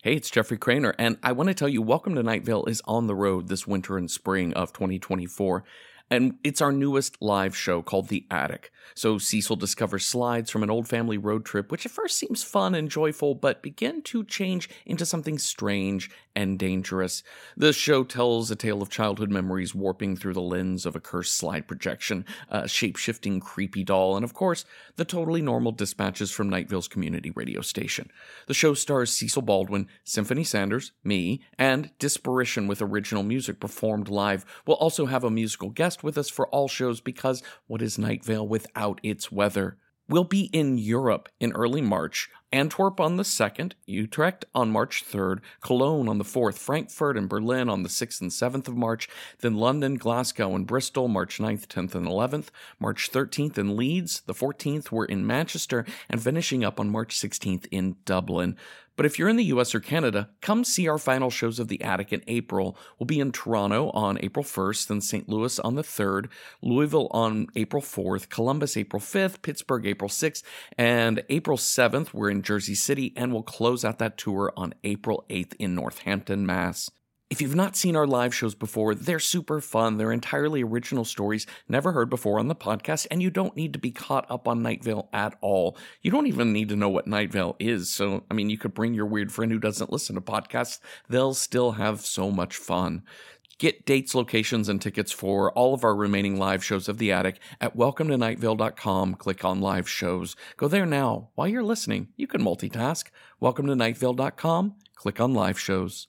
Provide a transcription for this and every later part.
Hey, it's Jeffrey Cranor, and I want to tell you Welcome to Night Vale is on the road this winter and spring of 2024. And it's our newest live show called The Attic. So Cecil discovers slides from an old family road trip, which at first seems fun and joyful, but begin to change into something strange and dangerous. The show tells a tale of childhood memories warping through the lens of a cursed slide projection, a shape shifting creepy doll, and of course, the totally normal dispatches from Night Vale's community radio station. The show stars Cecil Baldwin, Symphony Sanders, me, and Disparition with original music performed live. We'll also have a musical guest with us for all shows because what is Night without its weather? We'll be in Europe in early March, Antwerp on the 2nd, Utrecht on March 3rd, Cologne on the 4th, Frankfurt and Berlin on the 6th and 7th of March, then London, Glasgow, and Bristol March 9th, 10th, and 11th, March 13th in Leeds, the 14th we're in Manchester, and finishing up on March 16th in Dublin. But if you're in the US or Canada, come see our final shows of The Attic in April. We'll be in Toronto on April 1st, then St. Louis on the 3rd, Louisville on April 4th, Columbus April 5th, Pittsburgh April 6th, and April 7th, we're in Jersey City, and we'll close out that tour on April 8th in Northampton, Mass. If you've not seen our live shows before, they're super fun. They're entirely original stories never heard before on the podcast, and you don't need to be caught up on Night Vale at all. You don't even need to know what Night Vale is. So, I mean, you could bring your weird friend who doesn't listen to podcasts. They'll still have so much fun. Get dates, locations, and tickets for all of our remaining live shows of The Attic at welcometonightvale.com. Click on live shows. Go there now. While you're listening, you can multitask. Welcometonightvale.com. Click on live shows.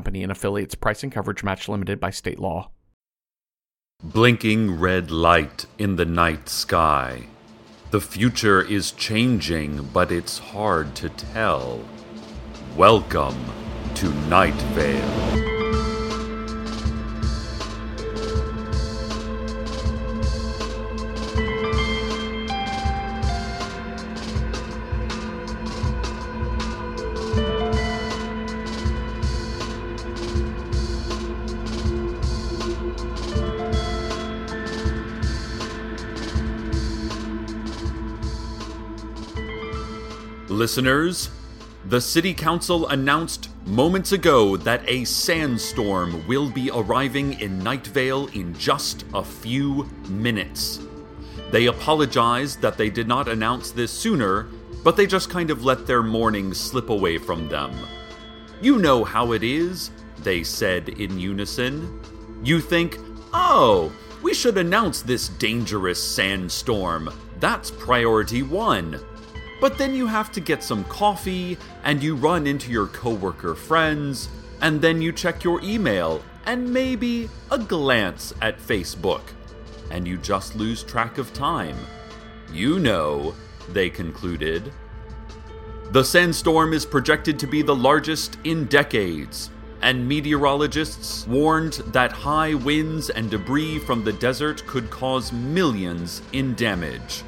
and affiliates. Price and coverage match limited by state law. Blinking red light in the night sky. The future is changing, but it's hard to tell. Welcome to Night Vale. Listeners, the City Council announced moments ago that a sandstorm will be arriving in Night Vale in just a few minutes. They apologized that they did not announce this sooner, but they just kind of let their morning slip away from them. You know how it is, they said in unison. You think, oh, we should announce this dangerous sandstorm. That's priority one. But then you have to get some coffee, and you run into your coworker friends, and then you check your email, and maybe a glance at Facebook. And you just lose track of time. You know, they concluded. The sandstorm is projected to be the largest in decades, and meteorologists warned that high winds and debris from the desert could cause millions in damage.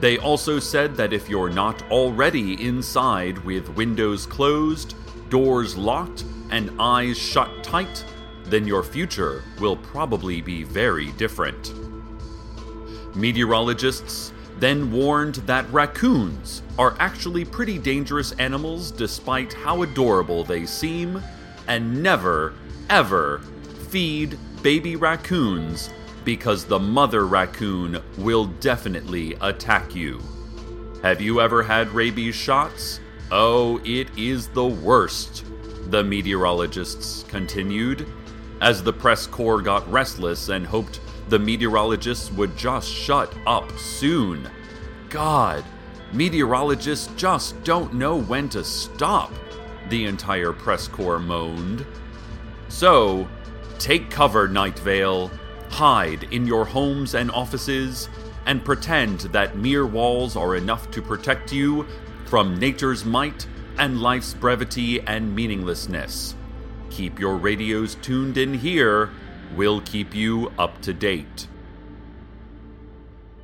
They also said that if you're not already inside with windows closed, doors locked, and eyes shut tight, then your future will probably be very different. Meteorologists then warned that raccoons are actually pretty dangerous animals despite how adorable they seem, and never, ever feed baby raccoons because the mother raccoon will definitely attack you. Have you ever had rabies shots? Oh, it is the worst, the meteorologists continued, as the press corps got restless and hoped the meteorologists would just shut up soon. God, meteorologists just don't know when to stop, the entire press corps moaned. So, take cover, Night Vale. Hide in your homes and offices, and pretend that mere walls are enough to protect you from nature's might and life's brevity and meaninglessness. Keep your radios tuned in here. We'll keep you up to date.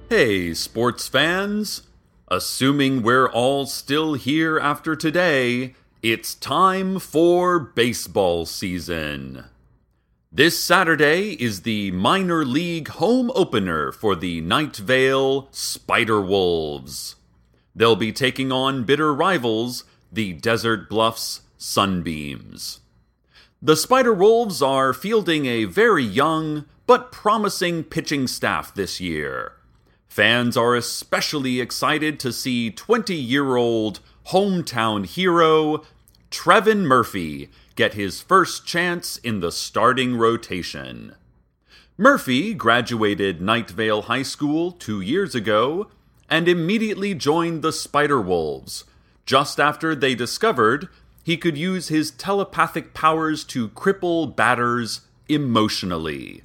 Hey, sports fans! Assuming we're all still here after today, it's time for baseball season. This Saturday is the minor league home opener for the Night Vale Spider Wolves. They'll be taking on bitter rivals, the Desert Bluffs Sunbeams. The Spider Wolves are fielding a very young but promising pitching staff this year. Fans are especially excited to see 20 year old hometown hero Trevin Murphy get his first chance in the starting rotation. Murphy graduated Night Vale High School two years ago and immediately joined the Spider Wolves, just after they discovered he could use his telepathic powers to cripple batters emotionally,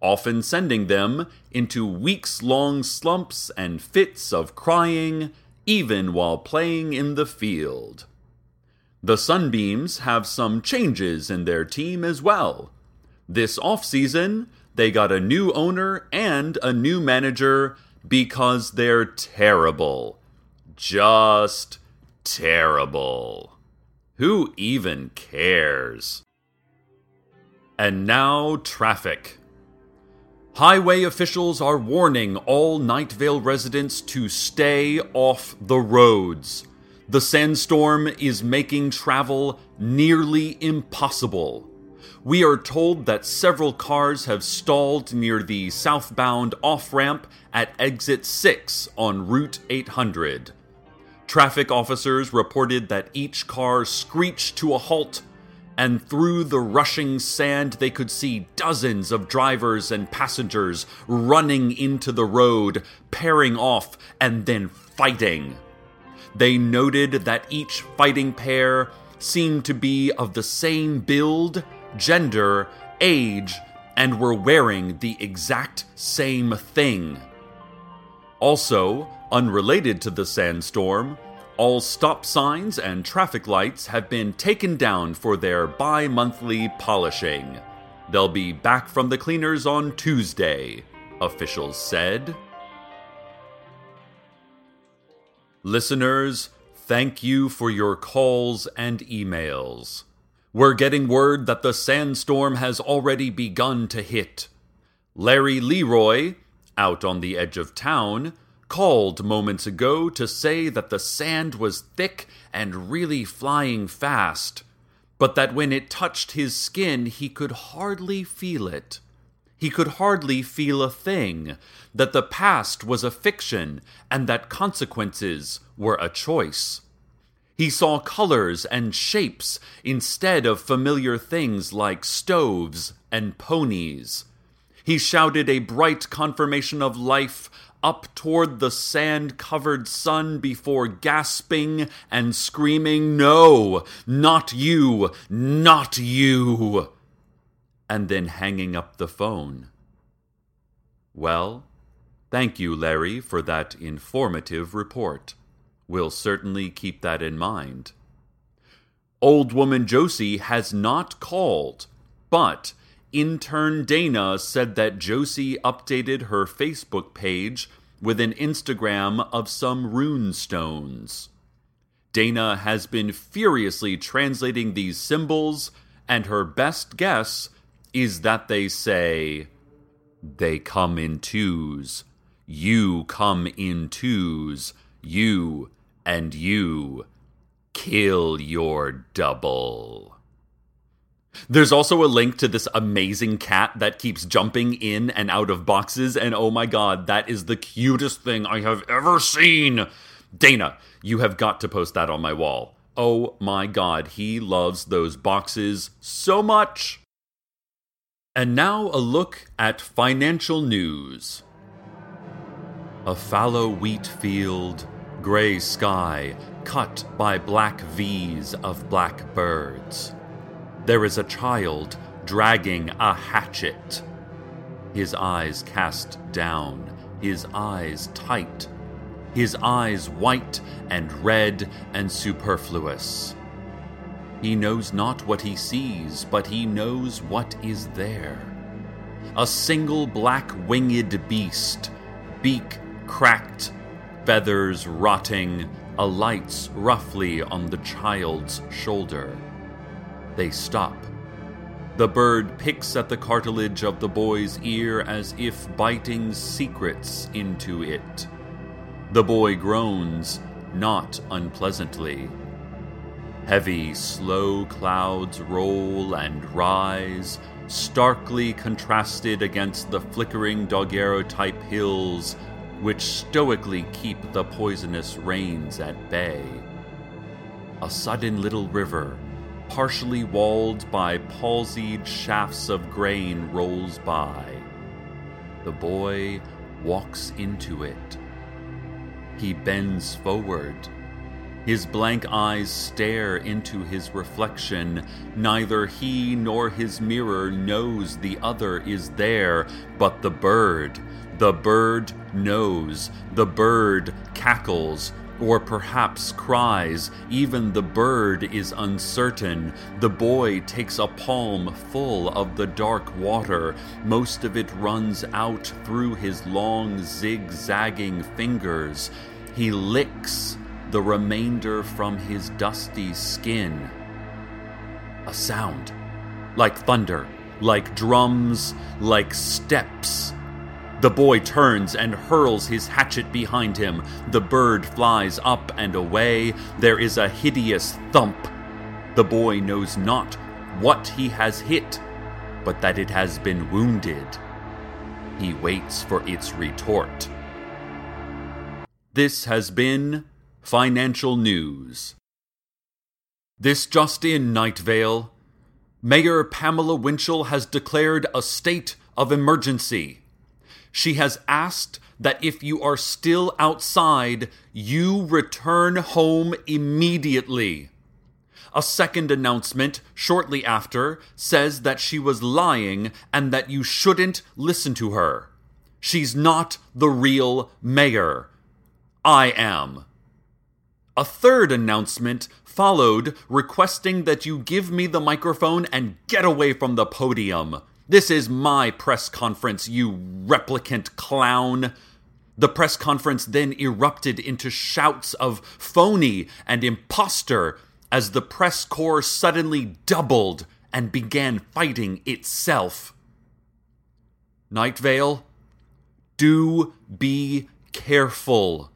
often sending them into weeks long slumps and fits of crying, even while playing in the field. The Sunbeams have some changes in their team as well. This offseason, they got a new owner and a new manager because they're terrible. Just terrible. Who even cares? And now, traffic. Highway officials are warning all Night Vale residents to stay off the roads. The sandstorm is making travel nearly impossible. We are told that several cars have stalled near the southbound off ramp at exit 6 on Route 800. Traffic officers reported that each car screeched to a halt, and through the rushing sand, they could see dozens of drivers and passengers running into the road, pairing off, and then fighting. They noted that each fighting pair seemed to be of the same build, gender, age, and were wearing the exact same thing. Also, unrelated to the sandstorm, all stop signs and traffic lights have been taken down for their bi monthly polishing. They'll be back from the cleaners on Tuesday, officials said. Listeners, thank you for your calls and emails. We're getting word that the sandstorm has already begun to hit. Larry Leroy, out on the edge of town, called moments ago to say that the sand was thick and really flying fast, but that when it touched his skin, he could hardly feel it. He could hardly feel a thing, that the past was a fiction, and that consequences were a choice. He saw colors and shapes instead of familiar things like stoves and ponies. He shouted a bright confirmation of life up toward the sand covered sun before gasping and screaming, No, not you, not you and then hanging up the phone. Well, thank you, Larry, for that informative report. We'll certainly keep that in mind. Old woman Josie has not called, but intern Dana said that Josie updated her Facebook page with an Instagram of some rune stones. Dana has been furiously translating these symbols, and her best guess is that they say, they come in twos, you come in twos, you and you. Kill your double. There's also a link to this amazing cat that keeps jumping in and out of boxes, and oh my god, that is the cutest thing I have ever seen! Dana, you have got to post that on my wall. Oh my god, he loves those boxes so much! And now a look at financial news. A fallow wheat field, gray sky, cut by black V's of black birds. There is a child dragging a hatchet. His eyes cast down, his eyes tight. his eyes white and red and superfluous. He knows not what he sees, but he knows what is there. A single black winged beast, beak cracked, feathers rotting, alights roughly on the child's shoulder. They stop. The bird picks at the cartilage of the boy's ear as if biting secrets into it. The boy groans, not unpleasantly. Heavy, slow clouds roll and rise, starkly contrasted against the flickering daguerreotype hills which stoically keep the poisonous rains at bay. A sudden little river, partially walled by palsied shafts of grain, rolls by. The boy walks into it. He bends forward his blank eyes stare into his reflection. Neither he nor his mirror knows the other is there, but the bird. The bird knows. The bird cackles, or perhaps cries. Even the bird is uncertain. The boy takes a palm full of the dark water. Most of it runs out through his long, zigzagging fingers. He licks the remainder from his dusty skin. A sound, like thunder, like drums, like steps. The boy turns and hurls his hatchet behind him. The bird flies up and away. There is a hideous thump. The boy knows not what he has hit, but that it has been wounded. He waits for its retort. This has been Financial News. This just in, Night Vale. Mayor Pamela Winchell has declared a state of emergency. She has asked that if you are still outside, you return home immediately. A second announcement shortly after says that she was lying and that you shouldn't listen to her. She's not the real mayor. I am. A third announcement followed requesting that you give me the microphone and get away from the podium. This is my press conference, you replicant clown. The press conference then erupted into shouts of phony and impostor as the press corps suddenly doubled and began fighting itself. Night Vale, do be careful.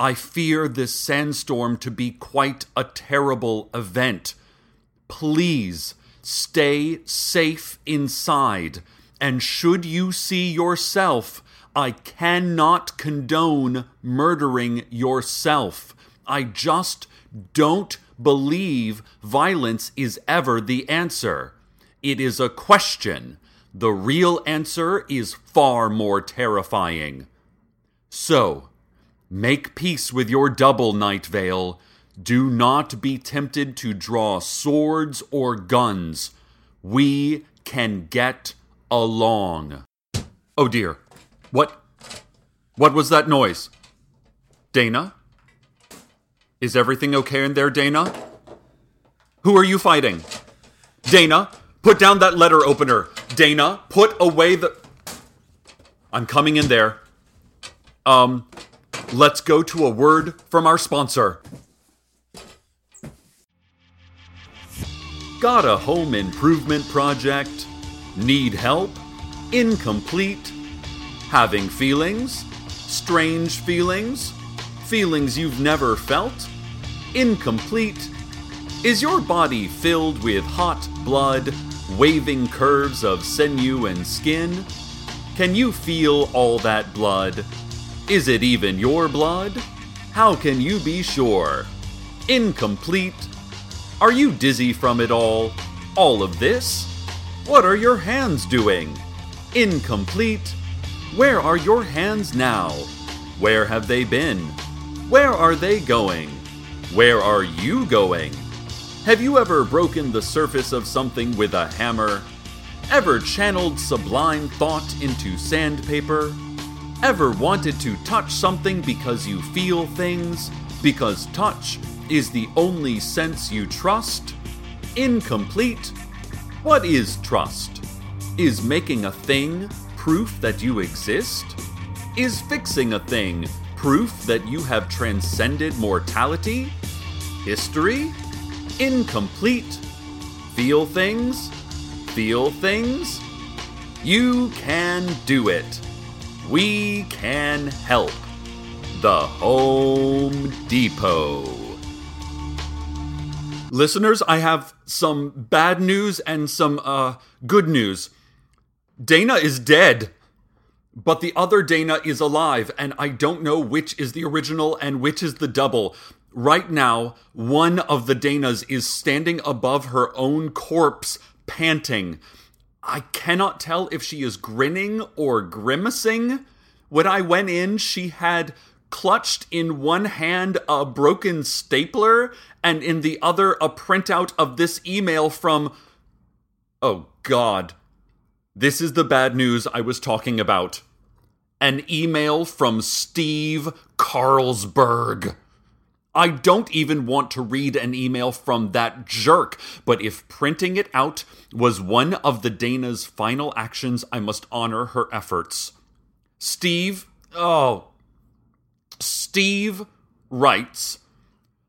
I fear this sandstorm to be quite a terrible event. Please stay safe inside, and should you see yourself, I cannot condone murdering yourself. I just don't believe violence is ever the answer. It is a question. The real answer is far more terrifying. So, Make peace with your double, Night Vale. Do not be tempted to draw swords or guns. We can get along. Oh dear. What? What was that noise? Dana? Is everything okay in there, Dana? Who are you fighting? Dana, put down that letter opener. Dana, put away the. I'm coming in there. Um, let's go to a word from our sponsor. Got a home improvement project? Need help? Incomplete? Having feelings? Strange feelings? Feelings you've never felt? Incomplete? Is your body filled with hot blood, waving curves of sinew and skin? Can you feel all that blood? Is it even your blood? How can you be sure? Incomplete? Are you dizzy from it all? All of this? What are your hands doing? Incomplete? Where are your hands now? Where have they been? Where are they going? Where are you going? Have you ever broken the surface of something with a hammer? Ever channeled sublime thought into sandpaper? Ever wanted to touch something because you feel things? Because touch is the only sense you trust? Incomplete? What is trust? Is making a thing proof that you exist? Is fixing a thing proof that you have transcended mortality? History? Incomplete? Feel things? Feel things? You can do it. We can help. The Home Depot. Listeners, I have some bad news and some uh, good news. Dana is dead, but the other Dana is alive, and I don't know which is the original and which is the double. Right now, one of the Danas is standing above her own corpse, panting. I cannot tell if she is grinning or grimacing. When I went in, she had clutched in one hand a broken stapler and in the other a printout of this email from. Oh, God. This is the bad news I was talking about. An email from Steve Carlsberg. I don't even want to read an email from that jerk, but if printing it out was one of the Dana's final actions, I must honor her efforts. Steve, oh, Steve writes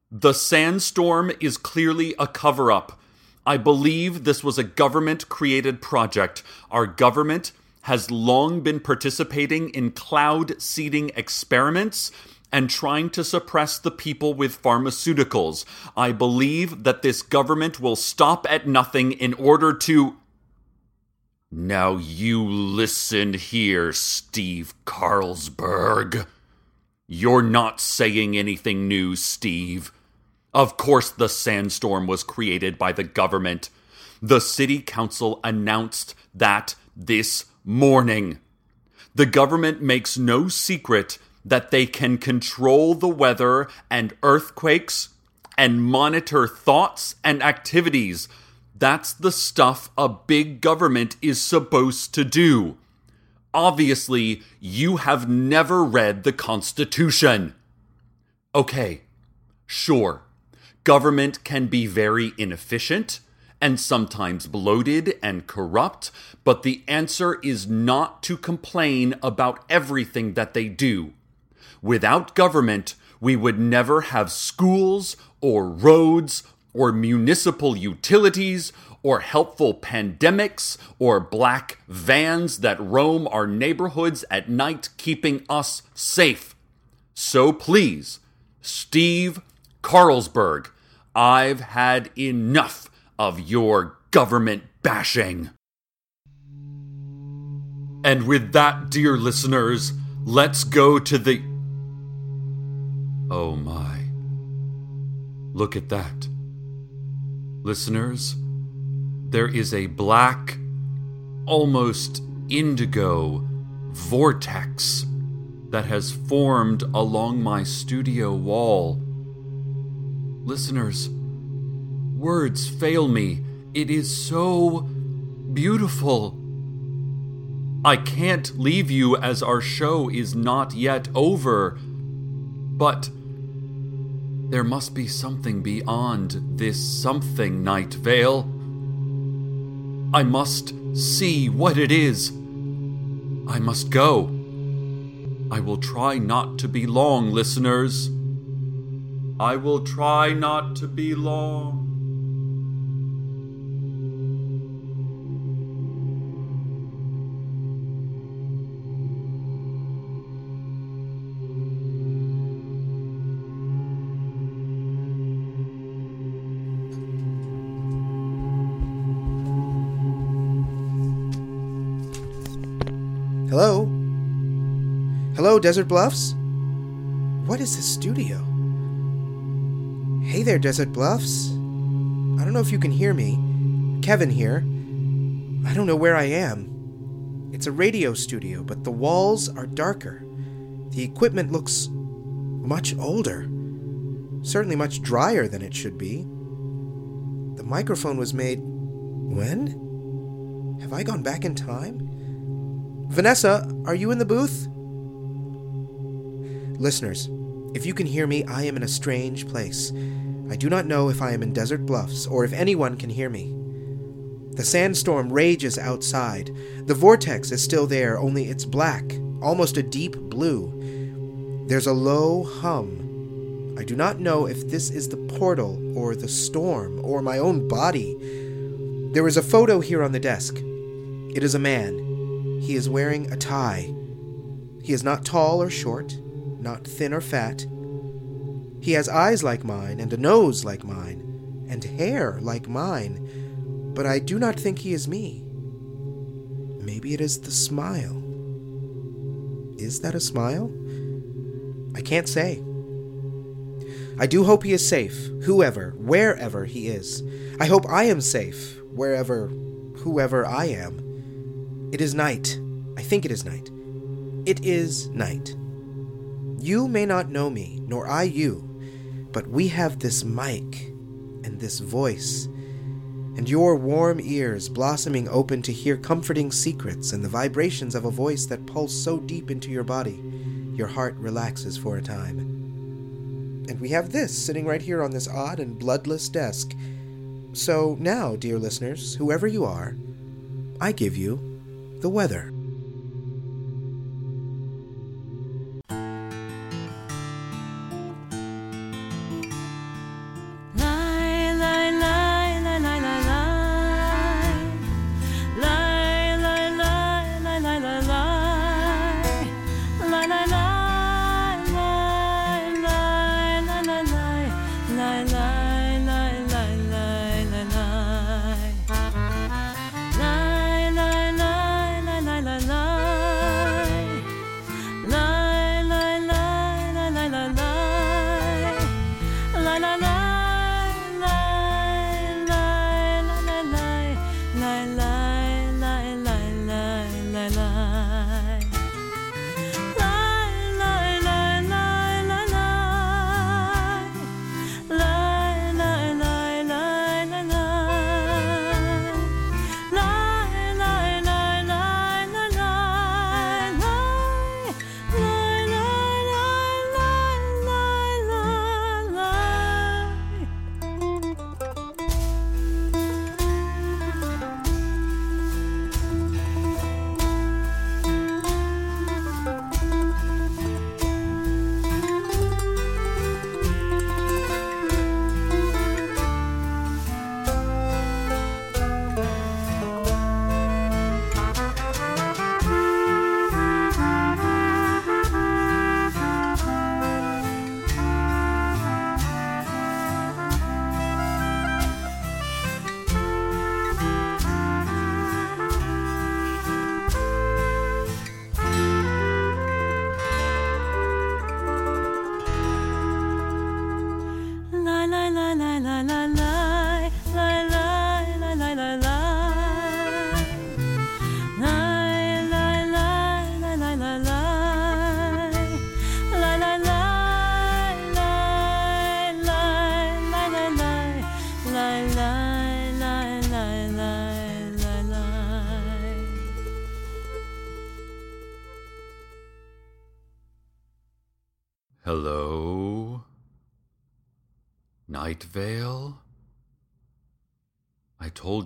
The sandstorm is clearly a cover up. I believe this was a government created project. Our government has long been participating in cloud seeding experiments and trying to suppress the people with pharmaceuticals. I believe that this government will stop at nothing in order to. Now you listen here, Steve Carlsberg. You're not saying anything new, Steve. Of course, the sandstorm was created by the government. The city council announced that this morning. The government makes no secret that they can control the weather and earthquakes and monitor thoughts and activities. That's the stuff a big government is supposed to do. Obviously, you have never read the Constitution. Okay, sure, government can be very inefficient and sometimes bloated and corrupt, but the answer is not to complain about everything that they do. Without government, we would never have schools or roads or municipal utilities or helpful pandemics or black vans that roam our neighborhoods at night, keeping us safe. So please, Steve Carlsberg, I've had enough of your government bashing. And with that, dear listeners, let's go to the. Oh my. Look at that. Listeners, there is a black, almost indigo vortex that has formed along my studio wall. Listeners, words fail me. It is so beautiful. I can't leave you as our show is not yet over, but there must be something beyond this something, Night Vale. I must see what it is. I must go. I will try not to be long, listeners. I will try not to be long. Desert Bluffs? What is this studio? Hey there, Desert Bluffs. I don't know if you can hear me. Kevin here. I don't know where I am. It's a radio studio, but the walls are darker. The equipment looks much older. Certainly much drier than it should be. The microphone was made. When? Have I gone back in time? Vanessa, are you in the booth? Listeners, if you can hear me, I am in a strange place. I do not know if I am in Desert Bluffs or if anyone can hear me. The sandstorm rages outside. The vortex is still there, only it's black, almost a deep blue. There's a low hum. I do not know if this is the portal or the storm or my own body. There is a photo here on the desk. It is a man. He is wearing a tie. He is not tall or short, not thin or fat. He has eyes like mine, and a nose like mine, and hair like mine, but I do not think he is me. Maybe it is the smile. Is that a smile? I can't say. I do hope he is safe, whoever, wherever he is. I hope I am safe, wherever, whoever I am. It is night. I think it is night. It is night. You may not know me, nor I you, but we have this mic and this voice, and your warm ears blossoming open to hear comforting secrets and the vibrations of a voice that pulse so deep into your body, your heart relaxes for a time. And we have this sitting right here on this odd and bloodless desk. So now, dear listeners, whoever you are, I give you the weather.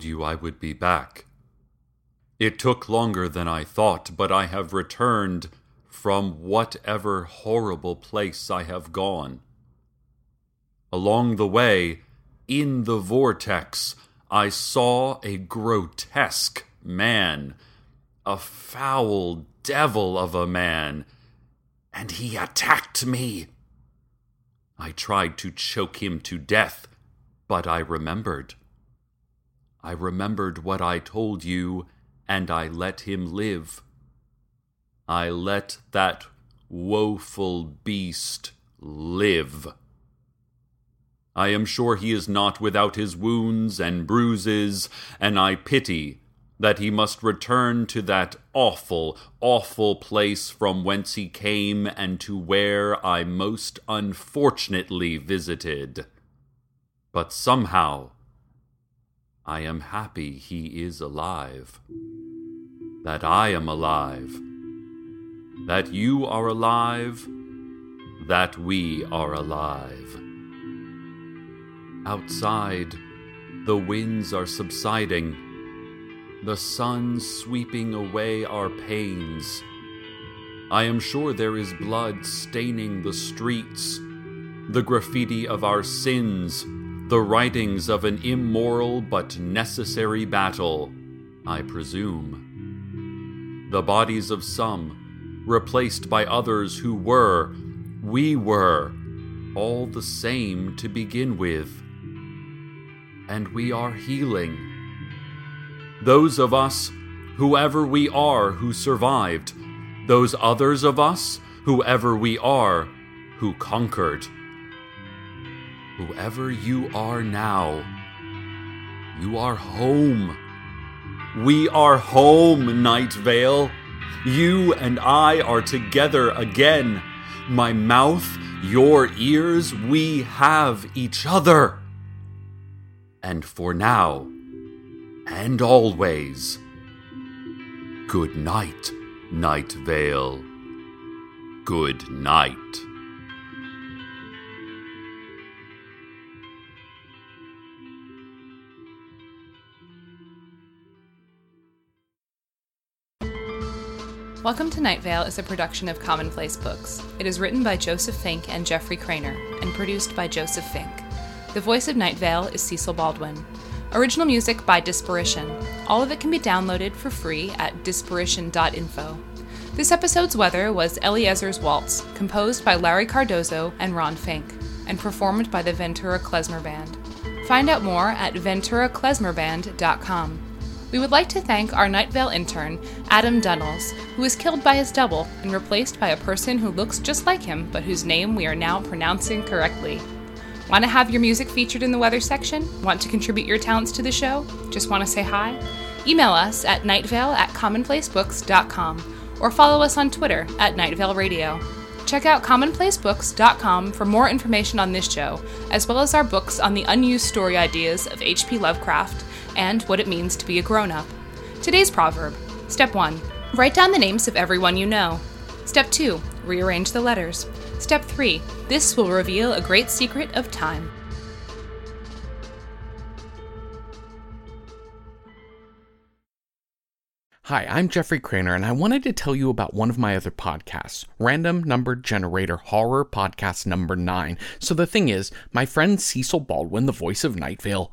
You I would be back. It took longer than I thought, but I have returned from whatever horrible place I have gone. Along the way, in the vortex, I saw a grotesque man, a foul devil of a man and he attacked me. I tried to choke him to death, but I remembered. I remembered what I told you, and I let him live. I let that woeful beast live. I am sure he is not without his wounds and bruises, and I pity that he must return to that awful, awful place from whence he came and to where I most unfortunately visited. But somehow, I am happy he is alive, that I am alive, that you are alive, that we are alive. Outside, the winds are subsiding, the sun sweeping away our pains. I am sure there is blood staining the streets, the graffiti of our sins, the writings of an immoral but necessary battle, I presume. The bodies of some, replaced by others who were, we were, all the same to begin with. And we are healing. Those of us, whoever we are, who survived, those others of us, whoever we are, who conquered whoever you are now, you are home. We are home, Night Vale. You and I are together again. My mouth, your ears, we have each other. And for now, and always, good night, Night Vale. Good night. Welcome to Night Vale is a production of Commonplace Books. It is written by Joseph Fink and Jeffrey Cranor, and produced by Joseph Fink. The voice of Night Vale is Cecil Baldwin. Original music by Disparition. All of it can be downloaded for free at disparition.info. This episode's weather was Eliezer's Waltz, composed by Larry Cardozo and Ron Fink, and performed by the Ventura Klezmer Band. Find out more at venturaklezmerband.com. We would like to thank our Night Vale intern, Adam Dunnels, who was killed by his double and replaced by a person who looks just like him but whose name we are now pronouncing correctly. Want to have your music featured in the weather section? Want to contribute your talents to the show? Just want to say hi? Email us at nightvale at commonplacebooks.com or follow us on Twitter at Nightvale Radio. Check out commonplacebooks.com for more information on this show, as well as our books on the unused story ideas of H.P. Lovecraft and what it means to be a grown up. Today's proverb Step 1 Write down the names of everyone you know. Step 2 Rearrange the letters. Step 3 This will reveal a great secret of time. Hi, I'm Jeffrey Cranor, and I wanted to tell you about one of my other podcasts, Random Number Generator Horror Podcast Number 9. So the thing is, my friend Cecil Baldwin, the voice of Night Vale,